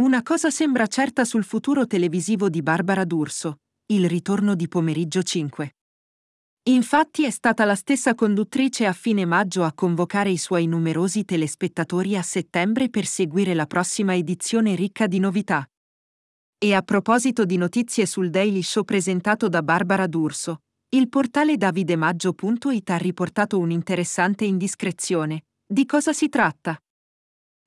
Una cosa sembra certa sul futuro televisivo di Barbara D'Urso, il ritorno di pomeriggio 5. Infatti è stata la stessa conduttrice a fine maggio a convocare i suoi numerosi telespettatori a settembre per seguire la prossima edizione ricca di novità. E a proposito di notizie sul Daily Show presentato da Barbara D'Urso, il portale davidemaggio.it ha riportato un'interessante indiscrezione. Di cosa si tratta?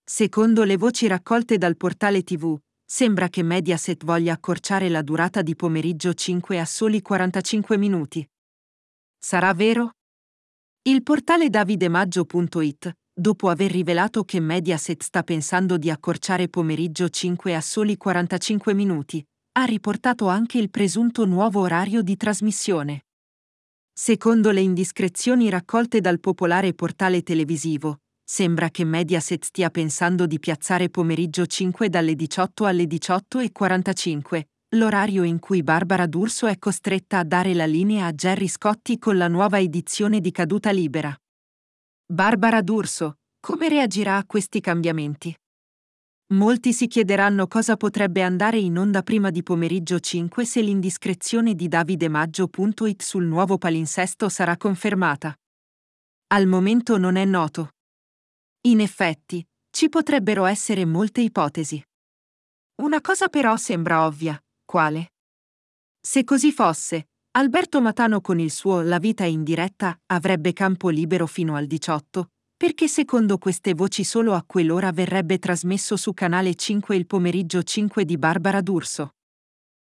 Secondo le voci raccolte dal portale TV, sembra che Mediaset voglia accorciare la durata di pomeriggio 5 a soli 45 minuti. Sarà vero? Il portale davidemaggio.it, dopo aver rivelato che Mediaset sta pensando di accorciare pomeriggio 5 a soli 45 minuti, ha riportato anche il presunto nuovo orario di trasmissione. Secondo le indiscrezioni raccolte dal popolare portale televisivo, sembra che Mediaset stia pensando di piazzare pomeriggio 5 dalle 18 alle 18.45, l'orario in cui Barbara D'Urso è costretta a dare la linea a Gerry Scotti con la nuova edizione di Caduta Libera. Barbara D'Urso, come reagirà a questi cambiamenti? Molti si chiederanno cosa potrebbe andare in onda prima di pomeriggio 5 se l'indiscrezione di davidemaggio.it sul nuovo palinsesto sarà confermata. Al momento non è noto. In effetti, ci potrebbero essere molte ipotesi. Una cosa però sembra ovvia. Quale? Se così fosse, Alberto Matano con il suo La vita in diretta avrebbe campo libero fino al 18, perché secondo queste voci solo a quell'ora verrebbe trasmesso su Canale 5 il pomeriggio 5 di Barbara D'Urso.